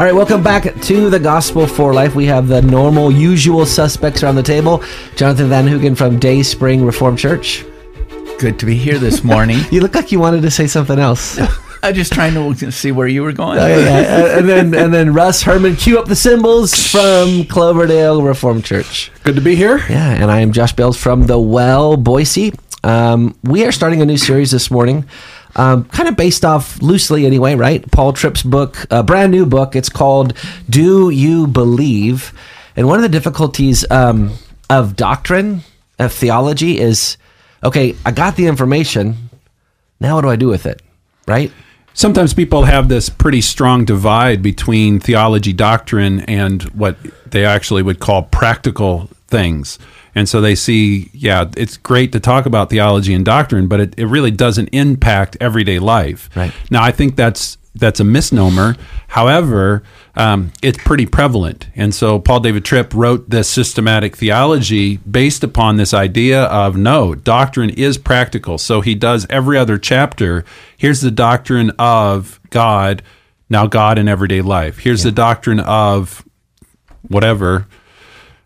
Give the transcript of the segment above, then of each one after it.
All right, welcome back to the Gospel for Life. We have the normal, usual suspects around the table. Jonathan Van Hugen from Day Spring Reformed Church. Good to be here this morning. You look like you wanted to say something else. I'm just trying to see where you were going. Oh, yeah, yeah. and then and then Russ Herman, cue up the cymbals from Cloverdale Reformed Church. Good to be here. Yeah, and I am Josh Bales from the Well Boise. Um, we are starting a new series this morning, um, kind of based off loosely anyway, right? Paul Tripp's book, a brand new book. It's called "Do You Believe?" And one of the difficulties um, of doctrine, of theology, is okay. I got the information. Now, what do I do with it? Right? Sometimes people have this pretty strong divide between theology doctrine and what they actually would call practical things. And so they see, yeah, it's great to talk about theology and doctrine, but it, it really doesn't impact everyday life. Right. Now, I think that's that's a misnomer. However, um, it's pretty prevalent. And so Paul David Tripp wrote this systematic theology based upon this idea of no, doctrine is practical. So he does every other chapter. Here's the doctrine of God, now God in everyday life. Here's yeah. the doctrine of whatever.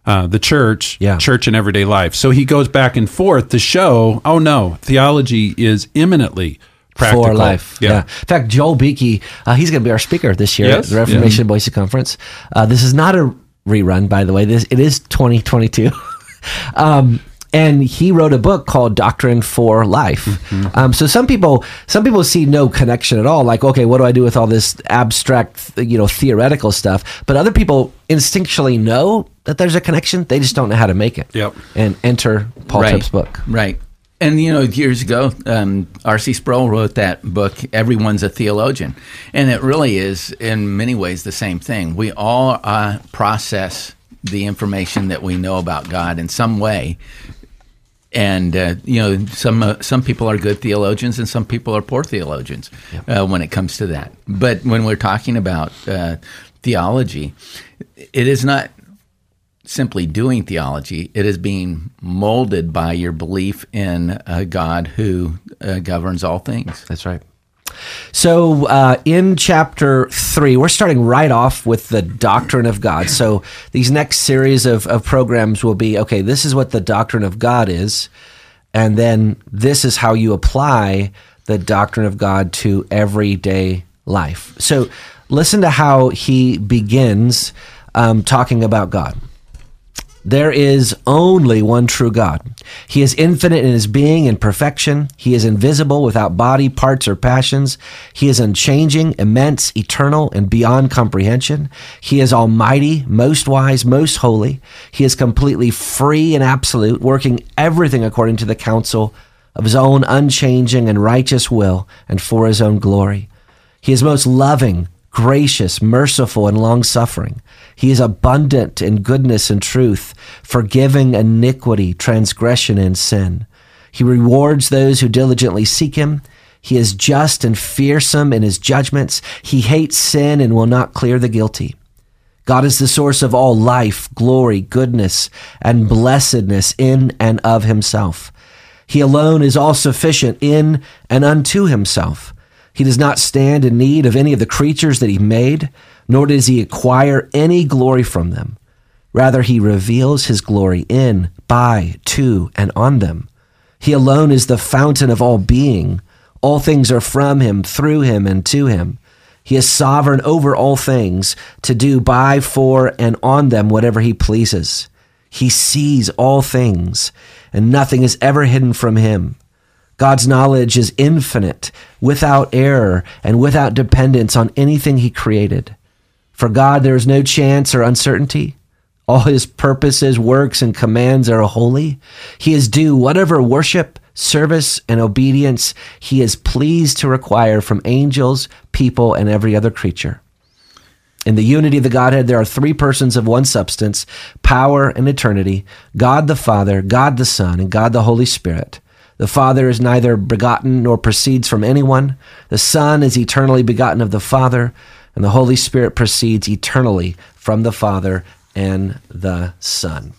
Uh, the church, yeah. church in everyday life. So he goes back and forth to show, oh no, theology is imminently Practical. for life. Yeah. yeah. In fact, Joel Beeke, uh, he's going to be our speaker this year yes. at the Reformation yeah. Boise Conference. Uh, this is not a rerun, by the way. This it is 2022. um, and he wrote a book called Doctrine for Life. Mm-hmm. Um, so some people, some people see no connection at all. Like, okay, what do I do with all this abstract, you know, theoretical stuff? But other people instinctually know that there's a connection. They just don't know how to make it. Yep. And enter Paul right. Tripp's book. Right. And you know, years ago, um, R.C. Sproul wrote that book. Everyone's a theologian, and it really is, in many ways, the same thing. We all uh, process the information that we know about God in some way, and uh, you know, some uh, some people are good theologians, and some people are poor theologians uh, when it comes to that. But when we're talking about uh, theology, it is not simply doing theology. It is being molded by your belief in a God who uh, governs all things. That's right. So, uh, in chapter three, we're starting right off with the doctrine of God. So, these next series of, of programs will be okay, this is what the doctrine of God is, and then this is how you apply the doctrine of God to everyday life. So, listen to how he begins um, talking about God. There is only one true God. He is infinite in his being and perfection. He is invisible without body, parts, or passions. He is unchanging, immense, eternal, and beyond comprehension. He is almighty, most wise, most holy. He is completely free and absolute, working everything according to the counsel of his own unchanging and righteous will and for his own glory. He is most loving, gracious, merciful, and long suffering. He is abundant in goodness and truth, forgiving iniquity, transgression, and sin. He rewards those who diligently seek him. He is just and fearsome in his judgments. He hates sin and will not clear the guilty. God is the source of all life, glory, goodness, and blessedness in and of himself. He alone is all sufficient in and unto himself. He does not stand in need of any of the creatures that he made, nor does he acquire any glory from them. Rather, he reveals his glory in, by, to, and on them. He alone is the fountain of all being. All things are from him, through him, and to him. He is sovereign over all things to do by, for, and on them whatever he pleases. He sees all things, and nothing is ever hidden from him. God's knowledge is infinite, without error, and without dependence on anything He created. For God, there is no chance or uncertainty. All His purposes, works, and commands are holy. He is due whatever worship, service, and obedience He is pleased to require from angels, people, and every other creature. In the unity of the Godhead, there are three persons of one substance, power and eternity God the Father, God the Son, and God the Holy Spirit. The Father is neither begotten nor proceeds from anyone. The Son is eternally begotten of the Father, and the Holy Spirit proceeds eternally from the Father and the Son.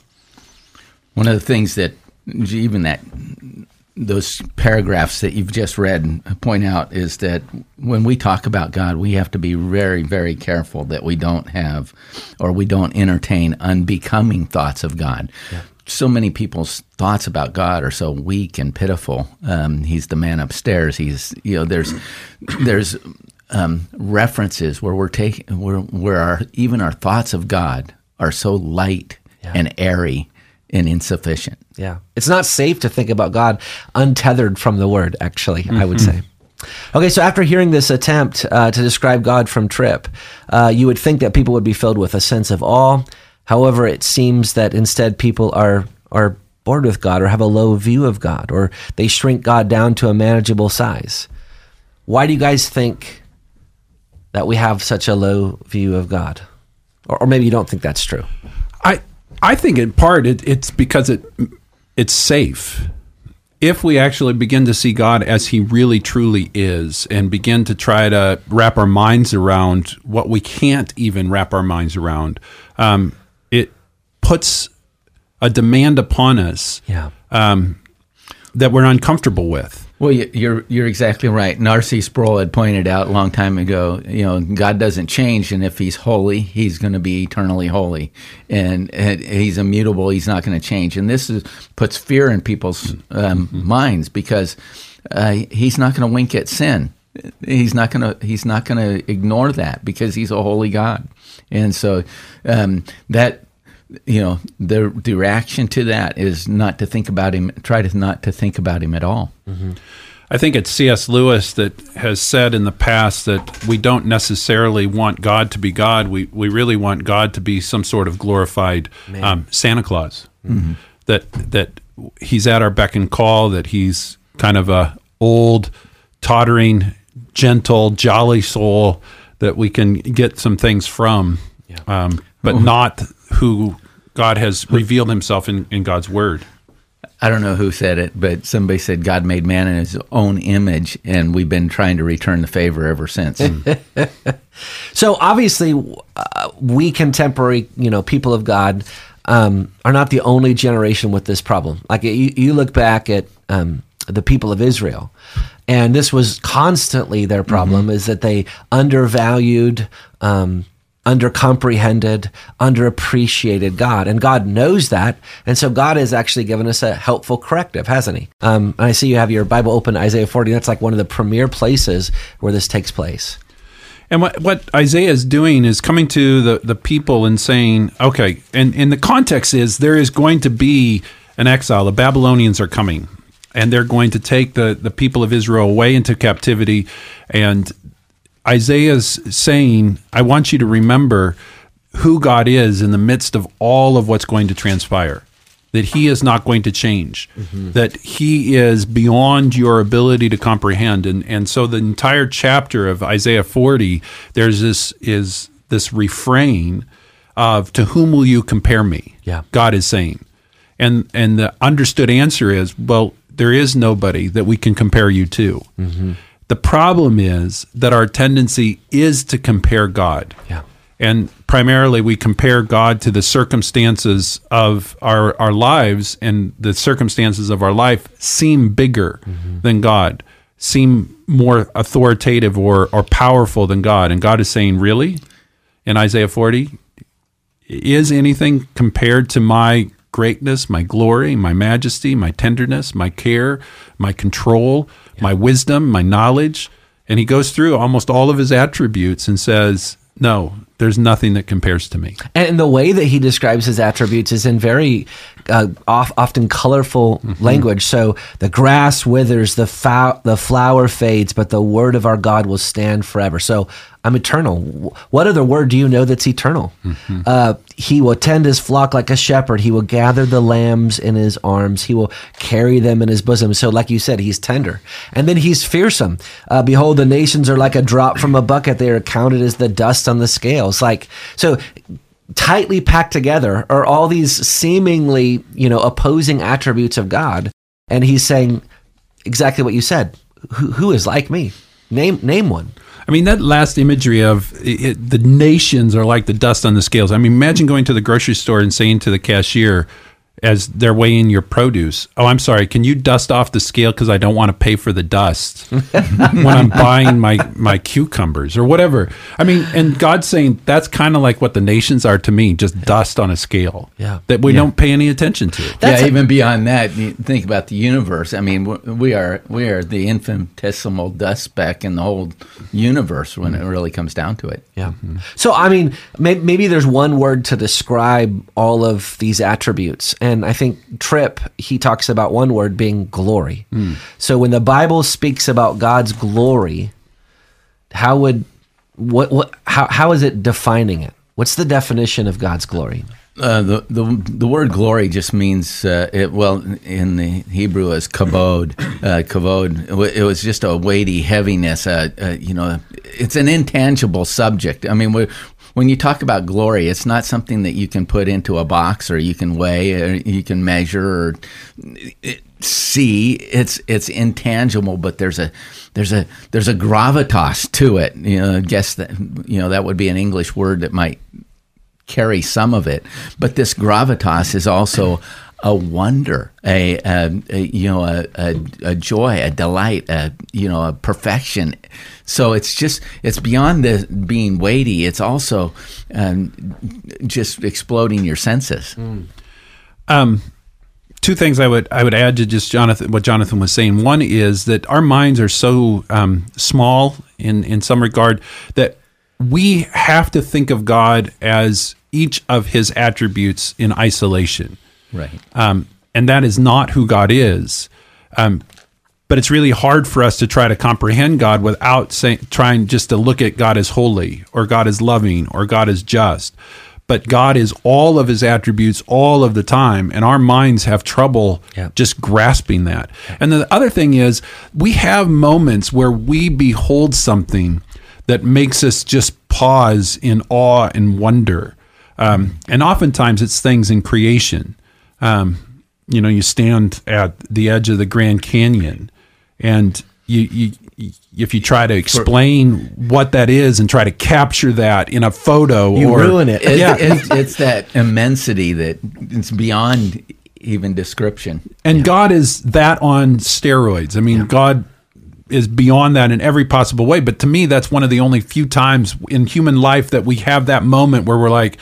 One of the things that even that those paragraphs that you've just read point out is that when we talk about God, we have to be very, very careful that we don't have or we don't entertain unbecoming thoughts of God. Yeah. So many people's thoughts about God are so weak and pitiful. Um, he's the man upstairs. He's you know there's there's um, references where we're taking where where our even our thoughts of God are so light yeah. and airy and insufficient. Yeah. It's not safe to think about God untethered from the word, actually, mm-hmm. I would mm-hmm. say. Okay, so after hearing this attempt uh, to describe God from Tripp, uh, you would think that people would be filled with a sense of awe. However, it seems that instead people are are bored with God or have a low view of God or they shrink God down to a manageable size. Why do you guys think that we have such a low view of God? Or, or maybe you don't think that's true. I I think in part it, it's because it it's safe. If we actually begin to see God as He really truly is, and begin to try to wrap our minds around what we can't even wrap our minds around, um, puts a demand upon us yeah. um, that we're uncomfortable with. Well, you're you're exactly right. R.C. Sproul had pointed out a long time ago. You know, God doesn't change, and if He's holy, He's going to be eternally holy, and, and, He's immutable. He's not going to change. And this is, puts fear in people's um, mm-hmm. minds because uh, He's not going to wink at sin. He's not going to He's not going to ignore that because He's a holy God, and so um, that you know the the reaction to that is not to think about him try to not to think about him at all. Mm-hmm. i think it's cs lewis that has said in the past that we don't necessarily want god to be god. We we really want god to be some sort of glorified um, santa claus. Mm-hmm. that that he's at our beck and call that he's kind of a old tottering gentle jolly soul that we can get some things from. Yeah. um, but not who God has revealed himself in, in God's word. I don't know who said it, but somebody said God made man in his own image, and we've been trying to return the favor ever since. so obviously, uh, we contemporary, you know, people of God um, are not the only generation with this problem. Like you, you look back at um, the people of Israel, and this was constantly their problem: mm-hmm. is that they undervalued. Um, undercomprehended, underappreciated God. And God knows that. And so God has actually given us a helpful corrective, hasn't He? Um, I see you have your Bible open, Isaiah 40. That's like one of the premier places where this takes place. And what, what Isaiah is doing is coming to the, the people and saying, okay, and, and the context is there is going to be an exile. The Babylonians are coming and they're going to take the, the people of Israel away into captivity. And Isaiah's saying, I want you to remember who God is in the midst of all of what's going to transpire. That he is not going to change, mm-hmm. that he is beyond your ability to comprehend. And, and so the entire chapter of Isaiah 40, there's this is this refrain of to whom will you compare me? Yeah. God is saying. And and the understood answer is, well, there is nobody that we can compare you to. Mm-hmm. The problem is that our tendency is to compare God. Yeah. And primarily, we compare God to the circumstances of our, our lives, and the circumstances of our life seem bigger mm-hmm. than God, seem more authoritative or, or powerful than God. And God is saying, Really? In Isaiah 40, is anything compared to my greatness, my glory, my majesty, my tenderness, my care, my control, yeah. my wisdom, my knowledge. And he goes through almost all of his attributes and says, No, there's nothing that compares to me. And the way that he describes his attributes is in very uh, off, often colorful mm-hmm. language. So the grass withers, the, fa- the flower fades, but the word of our God will stand forever. So I'm eternal. What other word do you know that's eternal? Mm-hmm. Uh, he will tend his flock like a shepherd. He will gather the lambs in his arms. He will carry them in his bosom. So, like you said, he's tender. And then he's fearsome. Uh, Behold, the nations are like a drop from a bucket. They are counted as the dust on the scales. Like, so tightly packed together are all these seemingly, you know, opposing attributes of God. And he's saying exactly what you said. who, who is like me? Name, name one. I mean, that last imagery of it, the nations are like the dust on the scales. I mean, imagine going to the grocery store and saying to the cashier, as they're weighing your produce. Oh, I'm sorry. Can you dust off the scale because I don't want to pay for the dust when I'm buying my my cucumbers or whatever. I mean, and God's saying that's kind of like what the nations are to me, just dust on a scale. Yeah. that we don't pay any attention to. That's yeah, a- even beyond that, you think about the universe. I mean, we are we are the infinitesimal dust speck in the whole universe when it really comes down to it. Yeah. So, I mean, may, maybe there's one word to describe all of these attributes. And I think Tripp, he talks about one word being glory. So, when the Bible speaks about God's glory, how would, what, what, how, how is it defining it? What's the definition of God's glory? Uh, the, the the word glory just means uh, it, well in the Hebrew is kabod. Uh, kabod. It, was just a weighty heaviness. Uh, uh, you know, it's an intangible subject. I mean, we, when you talk about glory, it's not something that you can put into a box or you can weigh or you can measure or eh, see. It's it's intangible, but there's a there's a there's a gravitas to it. You know, I guess that you know that would be an English word that might carry some of it, but this gravitas is also a wonder, a, a, a you know a, a, joy, a delight, a you know a perfection. So it's just it's beyond the being weighty. It's also um, just exploding your senses. Um, two things I would I would add to just Jonathan what Jonathan was saying. One is that our minds are so um, small in in some regard that we have to think of God as each of His attributes in isolation, Right. um, and that is not who God is. Um, but it's really hard for us to try to comprehend God without saying, trying just to look at God as holy or God as loving or God as just. But God is all of his attributes all of the time, and our minds have trouble Yeah. just grasping that. And the other thing is, we have moments where we behold something that makes us just pause in awe and wonder. Um, and oftentimes it's things in creation. Um, you know, you stand at the edge of the Grand Canyon, and you, you, you if you try to explain what that is and try to capture that in a photo, You or ruin it. It- Yeah. it's, it's that immensity that it's beyond even description. And God is that on steroids. I mean, God is beyond that in every possible way. But to me, that's one of the only few times in human life that we have that moment where we're like,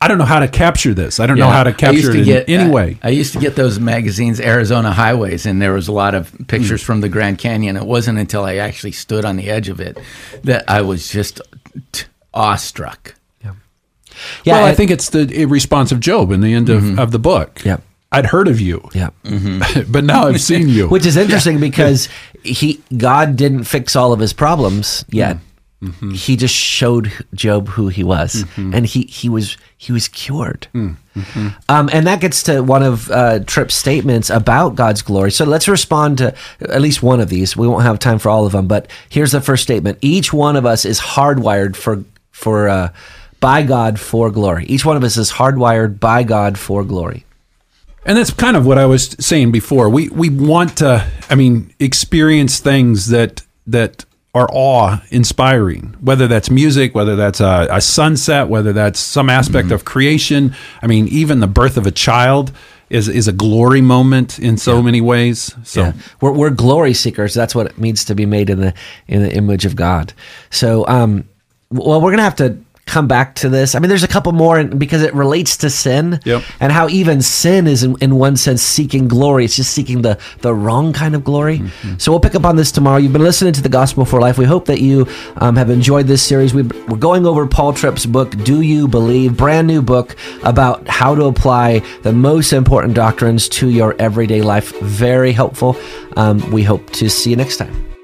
I don't know how to capture this. I don't know how to capture to it get- in any way. I, I used to get those magazines, Arizona Highways, and there was a lot of pictures hmm. from the Grand Canyon. It wasn't until I actually stood on the edge of it that I was just t- awestruck. Yeah. well, I and- think it's the response of Job in the end of, mm-hmm. of the book. Yeah. I'd heard of you, Yeah. but now I've seen you. Which is interesting because he God didn't fix all of his problems yet. He just showed Job who he was, and he he was he was cured. Um, and that gets to one of uh, Tripp's statements about God's glory. So let's respond to at least one of these. We won't have time for all of them, but here's the first statement: Each one of us is hardwired for for uh, by God for glory. Each one of us is hardwired by God for glory. And that's kind of what I was saying before. We we want to, I mean, experience things that that are awe inspiring. Whether that's music, whether that's a, a sunset, whether that's some aspect of creation. I mean, even the birth of a child is is a glory moment in so many ways. So Yeah. we're, we're glory seekers. That's what it means to be made in the in the image of God. So, um, well, we're gonna have to come back to this. I mean, there's a couple more because it relates to sin Yep. and how even sin is in, in one sense seeking glory. It's just seeking the the wrong kind of glory. So we'll pick up on this tomorrow. You've been listening to the Gospel for Life. We hope that you um, have enjoyed this series. We, we're going over Paul Tripp's book, "Do You Believe?" Brand new book about how to apply the most important doctrines to your everyday life. Very helpful. Um, we hope to see you next time.